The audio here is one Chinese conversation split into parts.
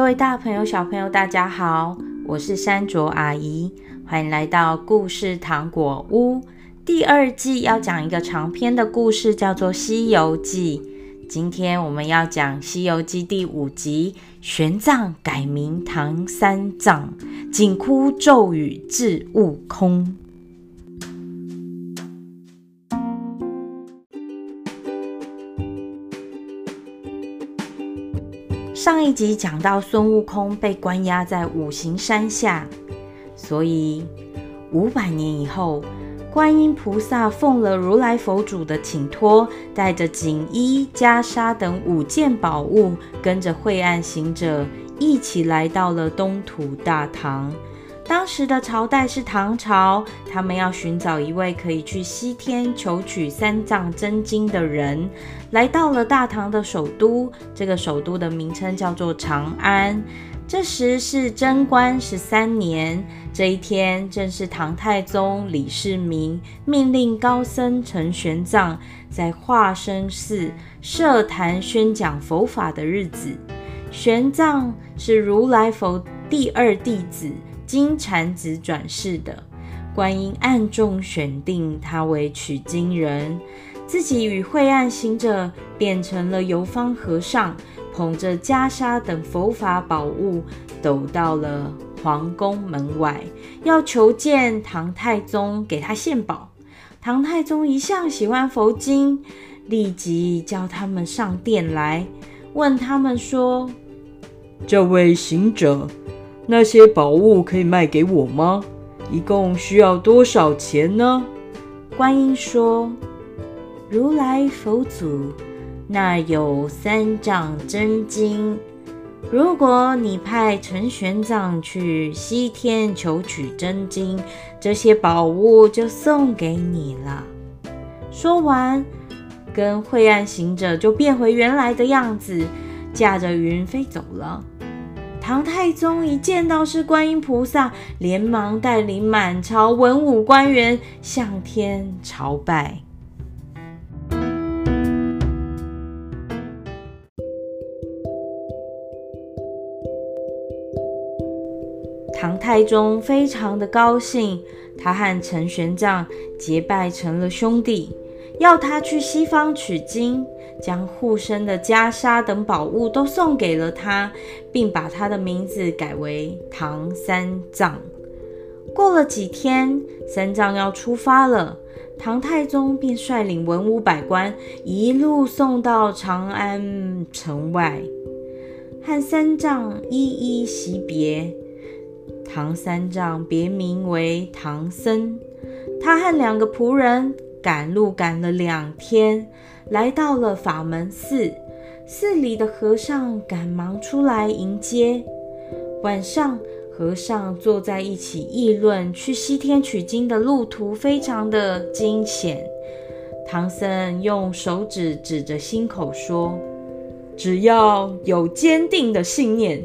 各位大朋友、小朋友，大家好，我是山卓阿姨，欢迎来到故事糖果屋。第二季要讲一个长篇的故事，叫做《西游记》。今天我们要讲《西游记》第五集，玄奘改名唐三藏，紧箍咒语治悟空。上一集讲到孙悟空被关押在五行山下，所以五百年以后，观音菩萨奉了如来佛祖的请托，带着锦衣袈裟等五件宝物，跟着晦暗行者一起来到了东土大唐。当时的朝代是唐朝，他们要寻找一位可以去西天求取三藏真经的人，来到了大唐的首都。这个首都的名称叫做长安。这时是贞观十三年，这一天正是唐太宗李世民命令高僧陈玄奘在化生寺设坛宣讲佛法的日子。玄奘是如来佛第二弟子。金蝉子转世的观音暗中选定他为取经人，自己与晦暗行者变成了游方和尚，捧着袈裟等佛法宝物，走到了皇宫门外，要求见唐太宗，给他献宝。唐太宗一向喜欢佛经，立即叫他们上殿来，问他们说：“这位行者。”那些宝物可以卖给我吗？一共需要多少钱呢？观音说：“如来佛祖那有三藏真经，如果你派陈玄奘去西天求取真经，这些宝物就送给你了。”说完，跟晦暗行者就变回原来的样子，驾着云飞走了。唐太宗一见到是观音菩萨，连忙带领满朝文武官员向天朝拜。唐太宗非常的高兴，他和陈玄奘结拜成了兄弟。要他去西方取经，将护身的袈裟等宝物都送给了他，并把他的名字改为唐三藏。过了几天，三藏要出发了，唐太宗便率领文武百官一路送到长安城外，和三藏一一惜别。唐三藏别名为唐僧，他和两个仆人。赶路赶了两天，来到了法门寺。寺里的和尚赶忙出来迎接。晚上，和尚坐在一起议论去西天取经的路途，非常的惊险。唐僧用手指指着心口说：“只要有坚定的信念，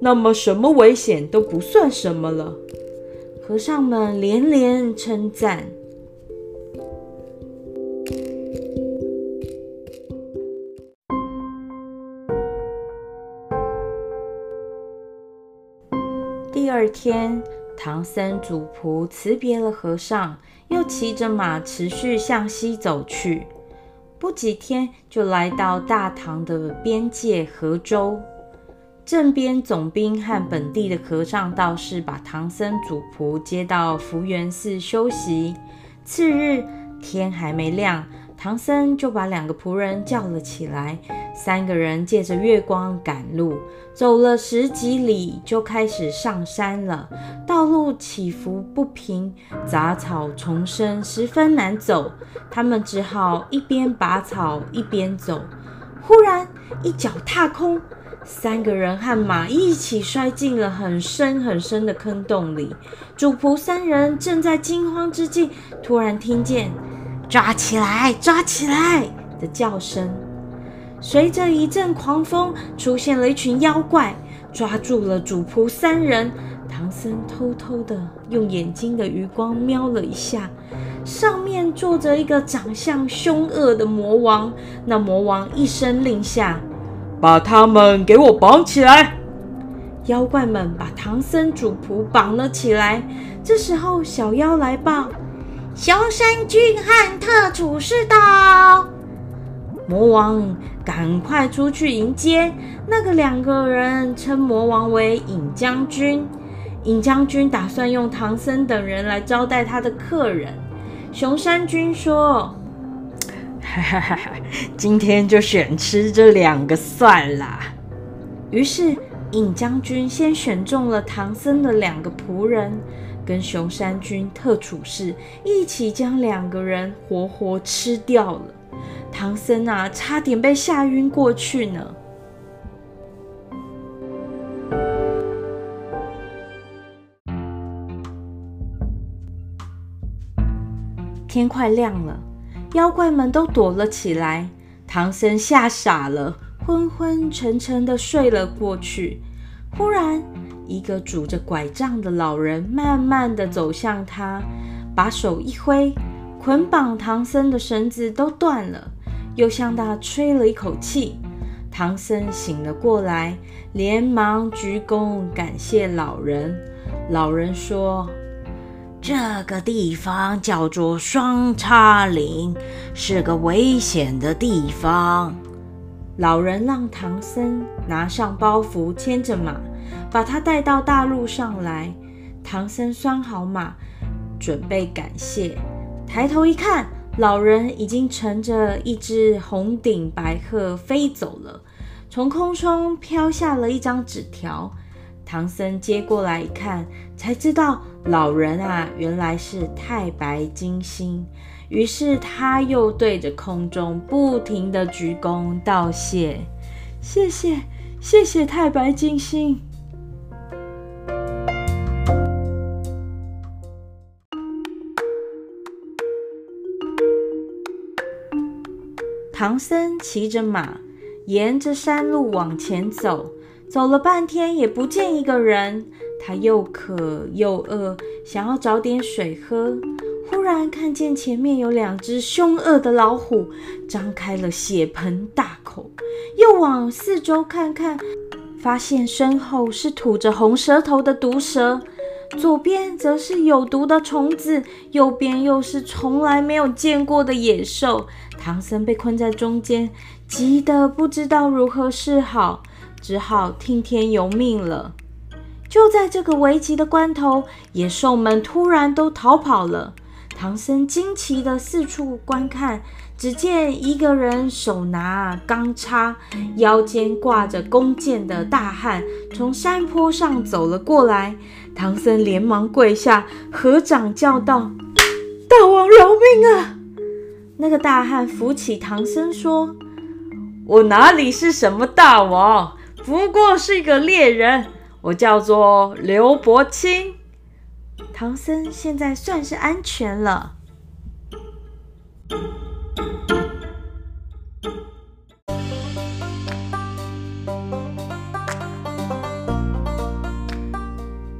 那么什么危险都不算什么了。”和尚们连连称赞。二天，唐僧主仆辞别了和尚，又骑着马持续向西走去。不几天，就来到大唐的边界河州。镇边总兵和本地的和尚道士把唐僧主仆接到福源寺休息。次日天还没亮。唐僧就把两个仆人叫了起来，三个人借着月光赶路，走了十几里就开始上山了。道路起伏不平，杂草丛生，十分难走。他们只好一边拔草一边走。忽然一脚踏空，三个人和马一起摔进了很深很深的坑洞里。主仆三人正在惊慌之际，突然听见。抓起来，抓起来的叫声，随着一阵狂风，出现了一群妖怪，抓住了主仆三人。唐僧偷偷的用眼睛的余光瞄了一下，上面坐着一个长相凶恶的魔王。那魔王一声令下，把他们给我绑起来。妖怪们把唐僧主仆绑了起来。这时候，小妖来报：熊山君和特处士到。魔王赶快出去迎接。那个两个人称魔王为尹将军。尹将军打算用唐僧等人来招待他的客人。熊山君说：“，今天就选吃这两个算了。”于是尹将军先选中了唐僧的两个仆人，跟熊山君特处士一起将两个人活活吃掉了。唐僧啊，差点被吓晕过去呢。天快亮了，妖怪们都躲了起来。唐僧吓傻了，昏昏沉沉的睡了过去。忽然，一个拄着拐杖的老人慢慢的走向他，把手一挥，捆绑唐僧的绳子都断了，又向他吹了一口气。唐僧醒了过来，连忙鞠躬感谢老人。老人说。这个地方叫做双叉岭，是个危险的地方。老人让唐僧拿上包袱，牵着马，把他带到大路上来。唐僧拴好马，准备感谢。抬头一看，老人已经乘着一只红顶白鹤飞走了，从空中飘下了一张纸条。唐僧接过来一看，才知道老人啊，原来是太白金星。于是他又对着空中不停地鞠躬道谢：“谢谢，谢谢太白金星。”唐僧骑着马，沿着山路往前走。走了半天也不见一个人，他又渴又饿，想要找点水喝。忽然看见前面有两只凶恶的老虎，张开了血盆大口。又往四周看看，发现身后是吐着红舌头的毒蛇，左边则是有毒的虫子，右边又是从来没有见过的野兽。唐僧被困在中间，急得不知道如何是好。只好听天由命了。就在这个危急的关头，野兽们突然都逃跑了。唐僧惊奇地四处观看，只见一个人手拿钢叉，腰间挂着弓箭的大汉从山坡上走了过来。唐僧连忙跪下，合掌叫道：“大王饶命啊！”那个大汉扶起唐僧说：“我哪里是什么大王？”不过是一个猎人，我叫做刘伯清。唐僧现在算是安全了。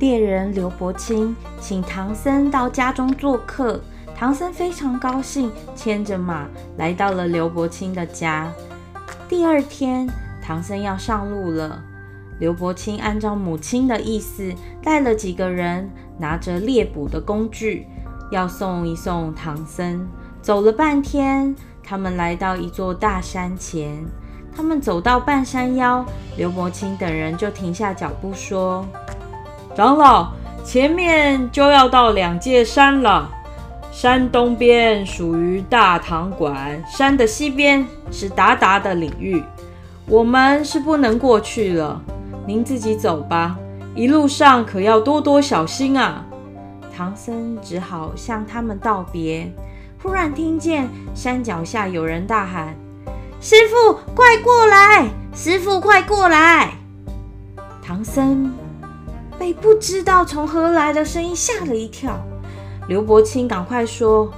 猎人刘伯清请唐僧到家中做客，唐僧非常高兴，牵着马来到了刘伯清的家。第二天。唐僧要上路了，刘伯清按照母亲的意思，带了几个人，拿着猎捕的工具，要送一送唐僧。走了半天，他们来到一座大山前。他们走到半山腰，刘伯清等人就停下脚步说：“长老，前面就要到两界山了。山东边属于大唐馆，山的西边是达达的领域。”我们是不能过去了，您自己走吧。一路上可要多多小心啊！唐僧只好向他们道别。忽然听见山脚下有人大喊：“师傅，快过来！师傅，快过来！”唐僧被不知道从何来的声音吓了一跳。刘伯清赶快说：“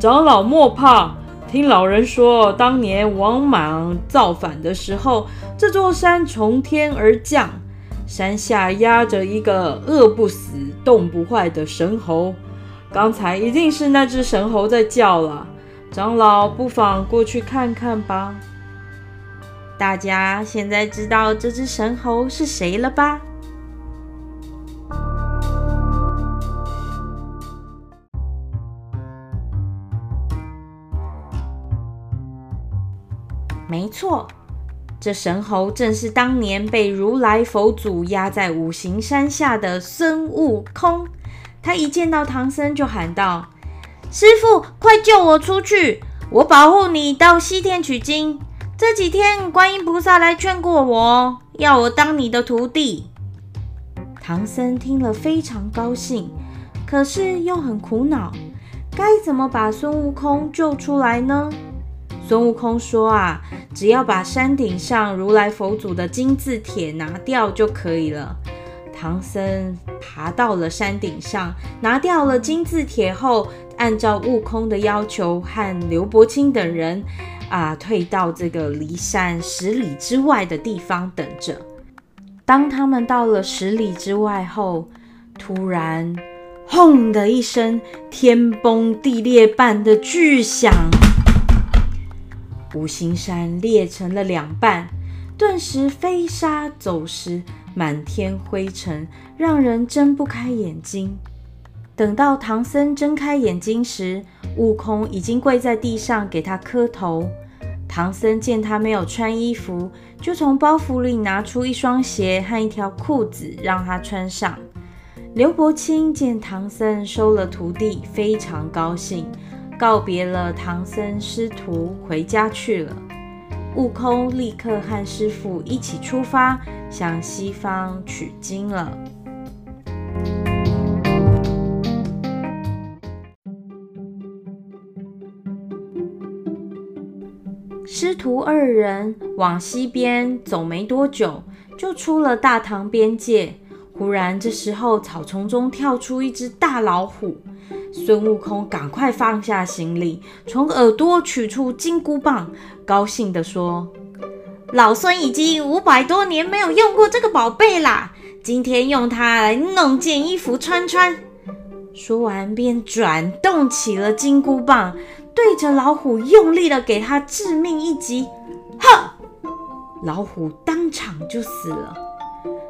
长老莫怕。”听老人说，当年王莽造反的时候，这座山从天而降，山下压着一个饿不死、冻不坏的神猴。刚才一定是那只神猴在叫了。长老不妨过去看看吧。大家现在知道这只神猴是谁了吧？没错，这神猴正是当年被如来佛祖压在五行山下的孙悟空。他一见到唐僧就喊道：“师傅，快救我出去！我保护你到西天取经。这几天观音菩萨来劝过我，要我当你的徒弟。”唐僧听了非常高兴，可是又很苦恼，该怎么把孙悟空救出来呢？孙悟空说：“啊，只要把山顶上如来佛祖的金字铁拿掉就可以了。”唐僧爬到了山顶上，拿掉了金字铁后，按照悟空的要求，和刘伯清等人啊，退到这个离山十里之外的地方等着。当他们到了十里之外后，突然“轰”的一声，天崩地裂般的巨响。五行山裂成了两半，顿时飞沙走石，满天灰尘，让人睁不开眼睛。等到唐僧睁开眼睛时，悟空已经跪在地上给他磕头。唐僧见他没有穿衣服，就从包袱里拿出一双鞋和一条裤子让他穿上。刘伯清见唐僧收了徒弟，非常高兴。告别了唐僧师徒，回家去了。悟空立刻和师父一起出发，向西方取经了。师徒二人往西边走没多久，就出了大唐边界。忽然，这时候草丛中跳出一只大老虎。孙悟空赶快放下行李，从耳朵取出金箍棒，高兴地说：“老孙已经五百多年没有用过这个宝贝啦，今天用它来弄件衣服穿穿。”说完便转动起了金箍棒，对着老虎用力的给他致命一击。哼！老虎当场就死了。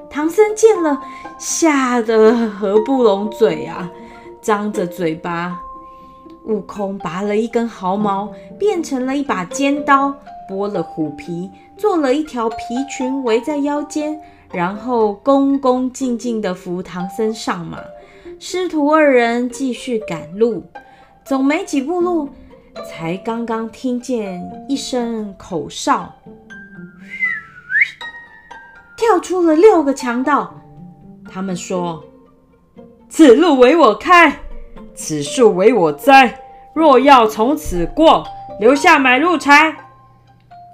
唐僧见了，吓得合不拢嘴啊！张着嘴巴，悟空拔了一根毫毛，变成了一把尖刀，剥了虎皮，做了一条皮裙围在腰间，然后恭恭敬敬地扶唐僧上马。师徒二人继续赶路，走没几步路，才刚刚听见一声口哨，跳出了六个强盗。他们说。此路为我开，此树为我栽。若要从此过，留下买路财。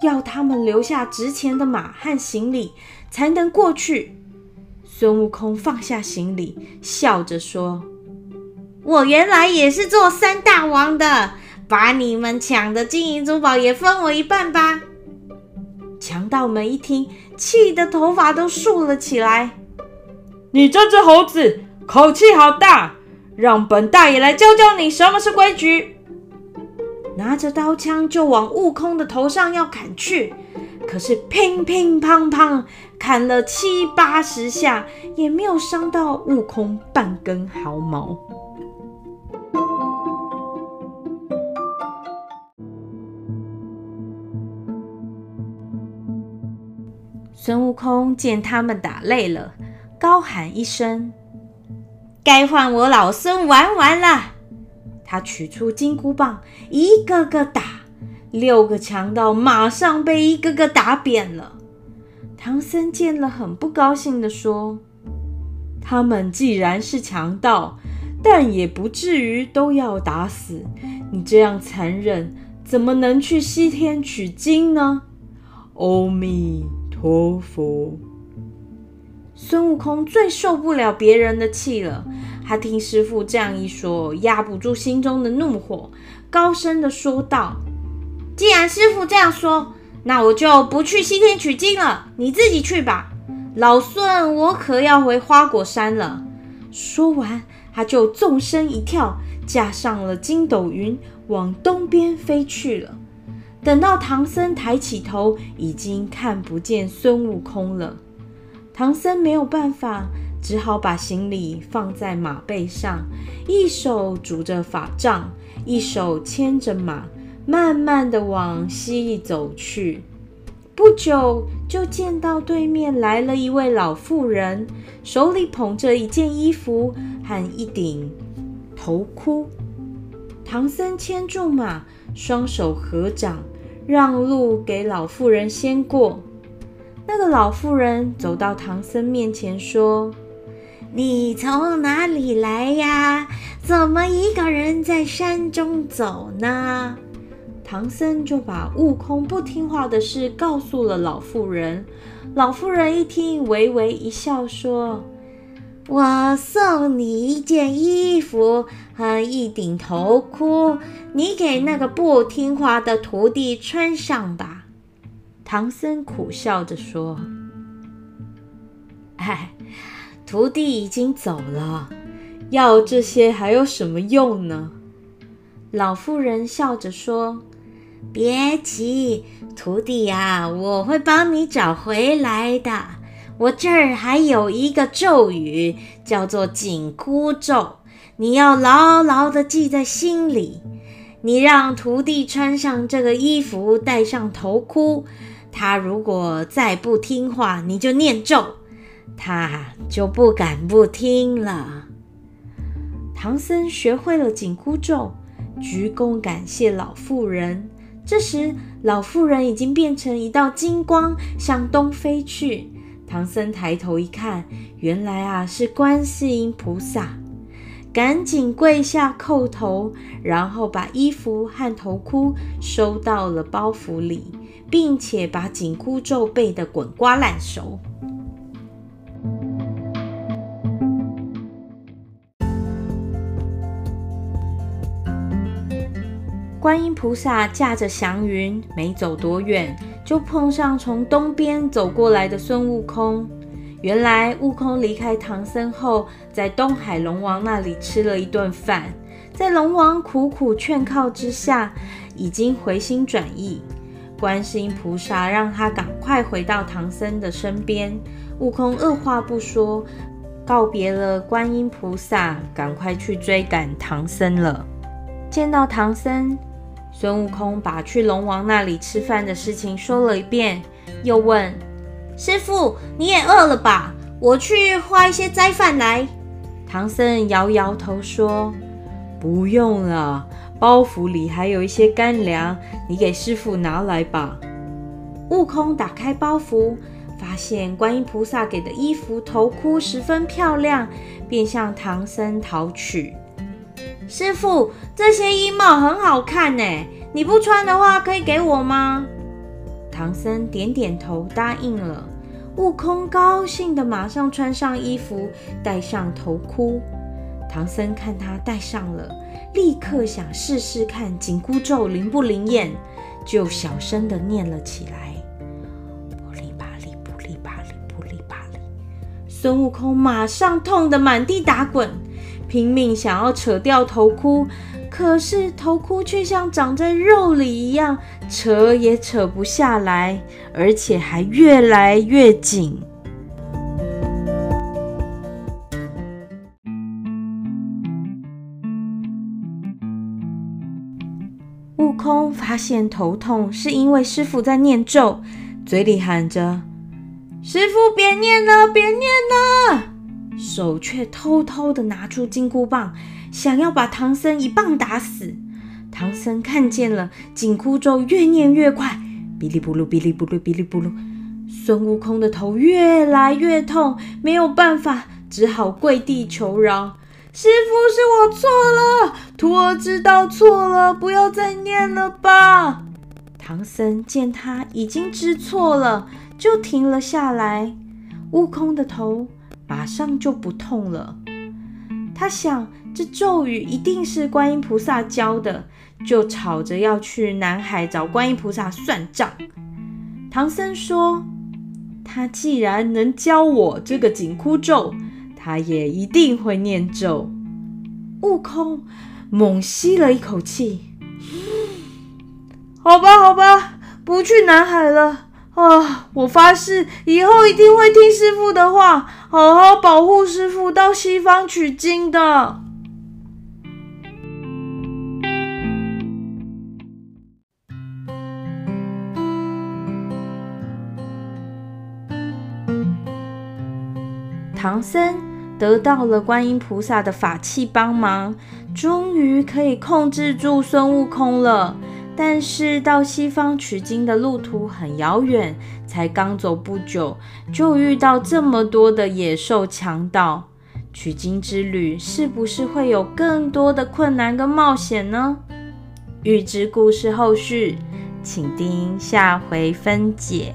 要他们留下值钱的马和行李，才能过去。孙悟空放下行李，笑着说：“我原来也是做山大王的，把你们抢的金银珠宝也分我一半吧。”强盗们一听，气得头发都竖了起来。你这只猴子！口气好大，让本大爷来教教你什么是规矩。拿着刀枪就往悟空的头上要砍去，可是乒乒乓乓砍了七八十下，也没有伤到悟空半根毫毛。孙悟空见他们打累了，高喊一声。该换我老孙玩玩了！他取出金箍棒，一个个打，六个强盗马上被一个个打扁了。唐僧见了，很不高兴地说：“他们既然是强盗，但也不至于都要打死。你这样残忍，怎么能去西天取经呢？”阿弥陀佛。孙悟空最受不了别人的气了，他听师傅这样一说，压不住心中的怒火，高声的说道：“既然师傅这样说，那我就不去西天取经了，你自己去吧。老孙我可要回花果山了。”说完，他就纵身一跳，架上了筋斗云，往东边飞去了。等到唐僧抬起头，已经看不见孙悟空了。唐僧没有办法，只好把行李放在马背上，一手拄着法杖，一手牵着马，慢慢的往西走去。不久，就见到对面来了一位老妇人，手里捧着一件衣服和一顶头箍。唐僧牵住马，双手合掌，让路给老妇人先过。那个老妇人走到唐僧面前说：“你从哪里来呀？怎么一个人在山中走呢？”唐僧就把悟空不听话的事告诉了老妇人。老妇人一听，微微一笑，说：“我送你一件衣服和一顶头箍，你给那个不听话的徒弟穿上吧。”唐僧苦笑着说：“哎，徒弟已经走了，要这些还有什么用呢？”老妇人笑着说：“别急，徒弟呀，我会帮你找回来的。我这儿还有一个咒语，叫做紧箍咒，你要牢牢地记在心里。你让徒弟穿上这个衣服，戴上头箍。”他如果再不听话，你就念咒，他就不敢不听了。唐僧学会了紧箍咒，鞠躬感谢老妇人。这时，老妇人已经变成一道金光，向东飞去。唐僧抬头一看，原来啊是观世音菩萨，赶紧跪下叩头，然后把衣服和头箍收到了包袱里。并且把紧箍咒背得滚瓜烂熟。观音菩萨驾着祥云，没走多远，就碰上从东边走过来的孙悟空。原来悟空离开唐僧后，在东海龙王那里吃了一顿饭，在龙王苦苦劝告之下，已经回心转意。观世音菩萨让他赶快回到唐僧的身边。悟空二话不说，告别了观音菩萨，赶快去追赶唐僧了。见到唐僧，孙悟空把去龙王那里吃饭的事情说了一遍，又问：“师父，你也饿了吧？我去化一些斋饭来。”唐僧摇摇头说：“不用了。”包袱里还有一些干粮，你给师父拿来吧。悟空打开包袱，发现观音菩萨给的衣服、头箍十分漂亮，便向唐僧讨取。师父，这些衣帽很好看呢，你不穿的话，可以给我吗？唐僧点点头，答应了。悟空高兴的马上穿上衣服，戴上头箍。唐僧看他戴上了，立刻想试试看紧箍咒灵不灵验，就小声的念了起来：“不哩吧哩，不哩吧哩，不哩吧。”孙悟空马上痛得满地打滚，拼命想要扯掉头箍，可是头箍却像长在肉里一样，扯也扯不下来，而且还越来越紧。悟空发现头痛是因为师傅在念咒，嘴里喊着：“师傅别念了，别念了！”手却偷偷的拿出金箍棒，想要把唐僧一棒打死。唐僧看见了，紧箍咒越念越快，哔哩不噜，哔哩不噜，哔哩不噜。孙悟空的头越来越痛，没有办法，只好跪地求饶。师父，是我错了，徒儿知道错了，不要再念了吧。唐僧见他已经知错了，就停了下来。悟空的头马上就不痛了。他想，这咒语一定是观音菩萨教的，就吵着要去南海找观音菩萨算账。唐僧说：“他既然能教我这个紧箍咒。”他也一定会念咒。悟空猛吸了一口气，好吧，好吧，不去南海了啊！我发誓以后一定会听师父的话，好好保护师父到西方取经的。唐僧得到了观音菩萨的法器帮忙，终于可以控制住孙悟空了。但是到西方取经的路途很遥远，才刚走不久，就遇到这么多的野兽强盗。取经之旅是不是会有更多的困难跟冒险呢？预知故事后续，请听下回分解。